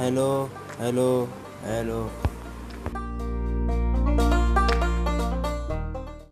hello hello hello